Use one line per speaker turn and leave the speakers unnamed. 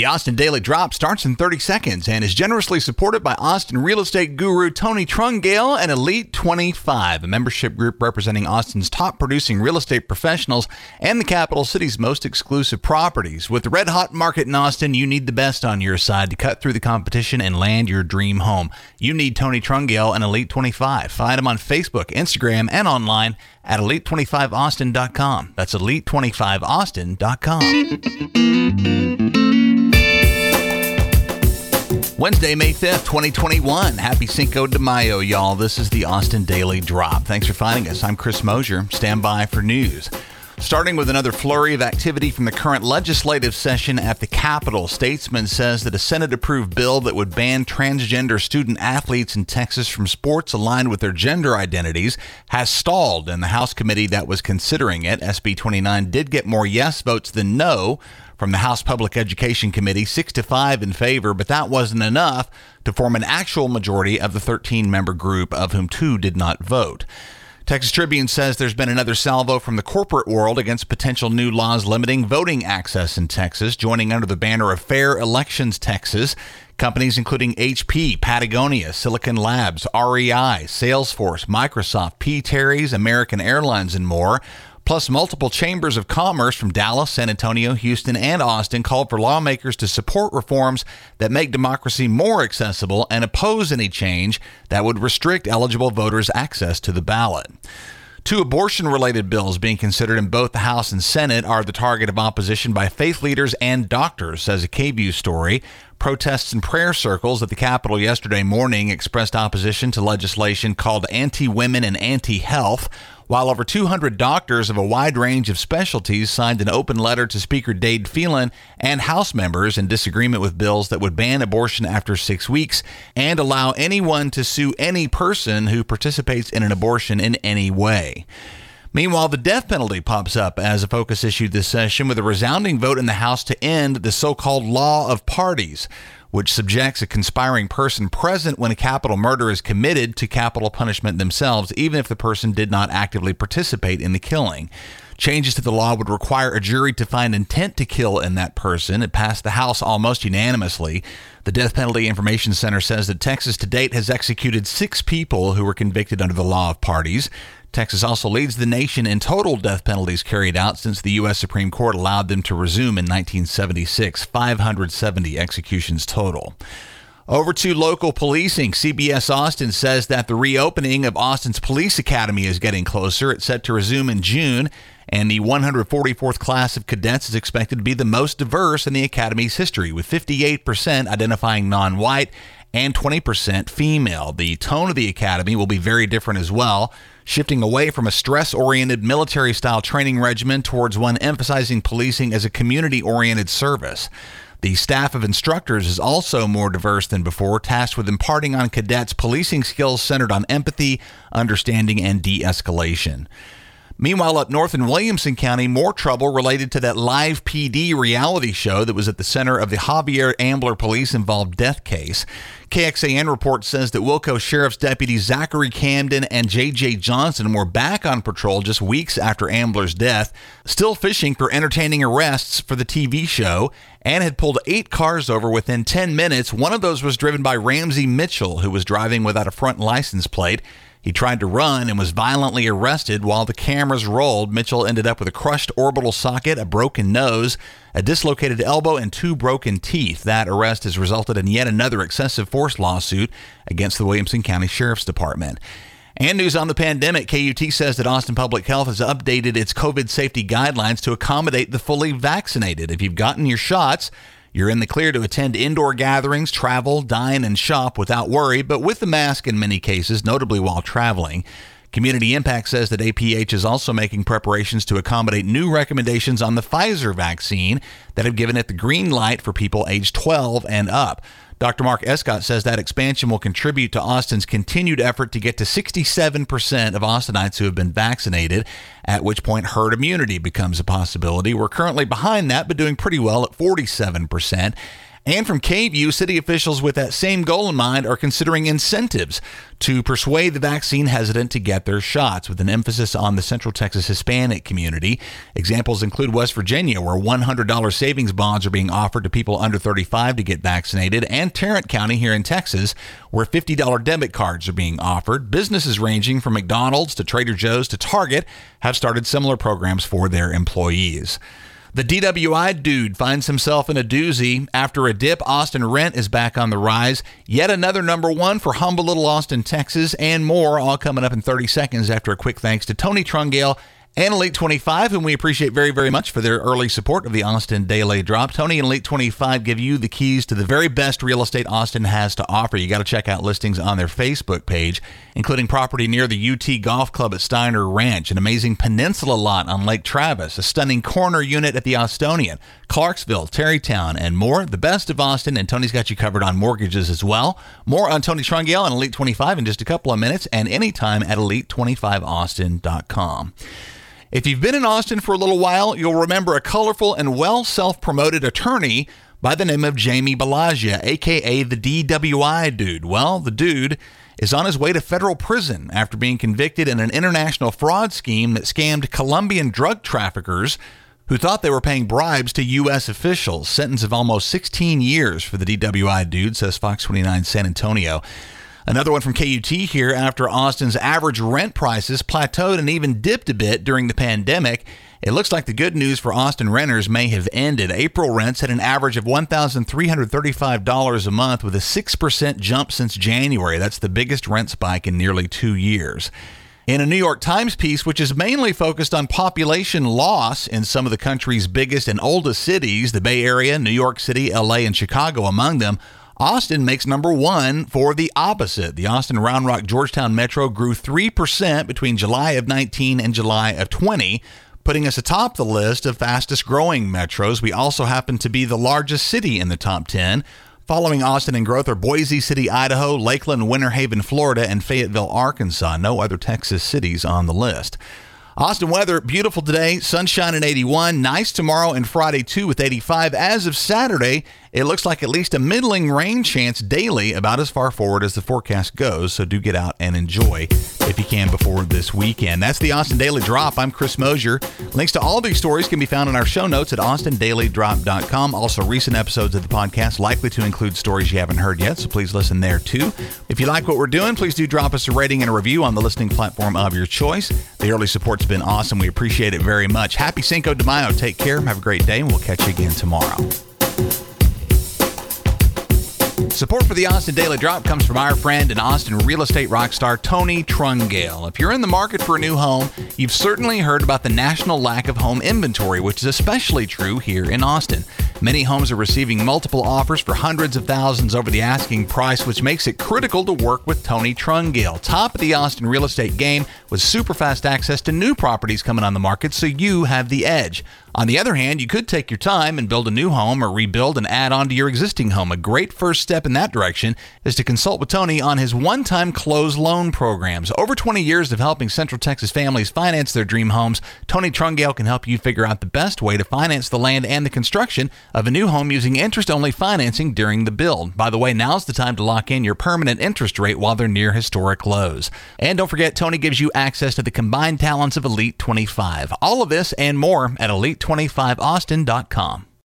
The Austin Daily Drop starts in 30 seconds and is generously supported by Austin real estate guru Tony Trungale and Elite 25, a membership group representing Austin's top producing real estate professionals and the capital city's most exclusive properties. With the red hot market in Austin, you need the best on your side to cut through the competition and land your dream home. You need Tony Trungale and Elite 25. Find him on Facebook, Instagram, and online at elite25austin.com. That's elite25austin.com. Wednesday, May 5th, 2021. Happy Cinco de Mayo, y'all. This is the Austin Daily Drop. Thanks for finding us. I'm Chris Mosier. Stand by for news. Starting with another flurry of activity from the current legislative session at the Capitol, Statesman says that a Senate approved bill that would ban transgender student athletes in Texas from sports aligned with their gender identities has stalled, and the House committee that was considering it, SB 29, did get more yes votes than no from the House Public Education Committee, six to five in favor, but that wasn't enough to form an actual majority of the 13 member group, of whom two did not vote. Texas Tribune says there's been another salvo from the corporate world against potential new laws limiting voting access in Texas, joining under the banner of Fair Elections Texas. Companies including HP, Patagonia, Silicon Labs, REI, Salesforce, Microsoft, P. Terry's, American Airlines, and more Plus, multiple chambers of commerce from Dallas, San Antonio, Houston, and Austin called for lawmakers to support reforms that make democracy more accessible and oppose any change that would restrict eligible voters' access to the ballot. Two abortion related bills being considered in both the House and Senate are the target of opposition by faith leaders and doctors, says a KVUE story. Protests and prayer circles at the Capitol yesterday morning expressed opposition to legislation called Anti Women and Anti Health while over 200 doctors of a wide range of specialties signed an open letter to Speaker Dade Phelan and House members in disagreement with bills that would ban abortion after six weeks and allow anyone to sue any person who participates in an abortion in any way. Meanwhile, the death penalty pops up as a focus issue this session with a resounding vote in the House to end the so called law of parties which subjects a conspiring person present when a capital murder is committed to capital punishment themselves, even if the person did not actively participate in the killing. Changes to the law would require a jury to find intent to kill in that person. It passed the House almost unanimously. The Death Penalty Information Center says that Texas to date has executed six people who were convicted under the law of parties. Texas also leads the nation in total death penalties carried out since the U.S. Supreme Court allowed them to resume in 1976, 570 executions total. Over to local policing. CBS Austin says that the reopening of Austin's Police Academy is getting closer. It's set to resume in June, and the 144th class of cadets is expected to be the most diverse in the Academy's history, with 58% identifying non white and 20% female. The tone of the Academy will be very different as well shifting away from a stress oriented military style training regimen towards one emphasizing policing as a community oriented service. The staff of instructors is also more diverse than before, tasked with imparting on cadets policing skills centered on empathy, understanding, and de escalation. Meanwhile, up north in Williamson County, more trouble related to that live PD reality show that was at the center of the Javier Ambler police involved death case. KXAN report says that Wilco Sheriff's Deputy Zachary Camden and J.J. Johnson were back on patrol just weeks after Ambler's death, still fishing for entertaining arrests for the TV show, and had pulled eight cars over within 10 minutes. One of those was driven by Ramsey Mitchell, who was driving without a front license plate. He tried to run and was violently arrested while the cameras rolled. Mitchell ended up with a crushed orbital socket, a broken nose, a dislocated elbow, and two broken teeth. That arrest has resulted in yet another excessive force lawsuit against the Williamson County Sheriff's Department. And news on the pandemic KUT says that Austin Public Health has updated its COVID safety guidelines to accommodate the fully vaccinated. If you've gotten your shots, you're in the clear to attend indoor gatherings, travel, dine, and shop without worry, but with the mask in many cases, notably while traveling. Community Impact says that APH is also making preparations to accommodate new recommendations on the Pfizer vaccine that have given it the green light for people age 12 and up. Dr. Mark Escott says that expansion will contribute to Austin's continued effort to get to 67% of Austinites who have been vaccinated, at which point herd immunity becomes a possibility. We're currently behind that, but doing pretty well at 47%. And from KVUE, city officials with that same goal in mind are considering incentives to persuade the vaccine hesitant to get their shots, with an emphasis on the Central Texas Hispanic community. Examples include West Virginia, where $100 savings bonds are being offered to people under 35 to get vaccinated, and Tarrant County here in Texas, where $50 debit cards are being offered. Businesses ranging from McDonald's to Trader Joe's to Target have started similar programs for their employees. The DWI dude finds himself in a doozy. After a dip, Austin rent is back on the rise. Yet another number one for humble little Austin, Texas, and more, all coming up in 30 seconds after a quick thanks to Tony Trungale and Elite 25, whom we appreciate very, very much for their early support of the Austin Daily Drop. Tony and Elite 25 give you the keys to the very best real estate Austin has to offer. You got to check out listings on their Facebook page, including property near the UT Golf Club at Steiner Ranch, an amazing peninsula lot on Lake Travis, a stunning corner unit at the Austonian, Clarksville, Tarrytown, and more. The best of Austin, and Tony's got you covered on mortgages as well. More on Tony Trungale and Elite 25 in just a couple of minutes, and anytime at elite25austin.com. If you've been in Austin for a little while, you'll remember a colorful and well self promoted attorney by the name of Jamie Balagia, aka the DWI dude. Well, the dude is on his way to federal prison after being convicted in an international fraud scheme that scammed Colombian drug traffickers who thought they were paying bribes to U.S. officials. Sentence of almost 16 years for the DWI dude, says Fox 29 San Antonio. Another one from KUT here after Austin's average rent prices plateaued and even dipped a bit during the pandemic. It looks like the good news for Austin renters may have ended. April rents had an average of $1,335 a month with a 6% jump since January. That's the biggest rent spike in nearly two years. In a New York Times piece, which is mainly focused on population loss in some of the country's biggest and oldest cities, the Bay Area, New York City, LA, and Chicago among them, Austin makes number one for the opposite. The Austin Round Rock Georgetown Metro grew 3% between July of 19 and July of 20, putting us atop the list of fastest growing metros. We also happen to be the largest city in the top 10. Following Austin in growth are Boise City, Idaho, Lakeland, Winter Haven, Florida, and Fayetteville, Arkansas. No other Texas cities on the list. Austin weather, beautiful today, sunshine at 81, nice tomorrow and Friday too with 85. As of Saturday, it looks like at least a middling rain chance daily, about as far forward as the forecast goes. So do get out and enjoy if you can before this weekend. That's the Austin Daily Drop. I'm Chris Mosier. Links to all these stories can be found in our show notes at austindailydrop.com. Also, recent episodes of the podcast likely to include stories you haven't heard yet, so please listen there too. If you like what we're doing, please do drop us a rating and a review on the listening platform of your choice. The early support's been awesome. We appreciate it very much. Happy Cinco de Mayo. Take care. Have a great day, and we'll catch you again tomorrow. Support for the Austin Daily Drop comes from our friend and Austin real estate rock star Tony Trungale. If you're in the market for a new home, you've certainly heard about the national lack of home inventory, which is especially true here in Austin. Many homes are receiving multiple offers for hundreds of thousands over the asking price, which makes it critical to work with Tony Trungale, top of the Austin real estate game with super fast access to new properties coming on the market so you have the edge. On the other hand, you could take your time and build a new home or rebuild and add on to your existing home. A great first step in that direction is to consult with Tony on his one time closed loan programs. Over 20 years of helping Central Texas families finance their dream homes, Tony Trungale can help you figure out the best way to finance the land and the construction of a new home using interest only financing during the build. By the way, now's the time to lock in your permanent interest rate while they're near historic lows. And don't forget, Tony gives you access to the combined talents of Elite 25. All of this and more at Elite 25austin.com.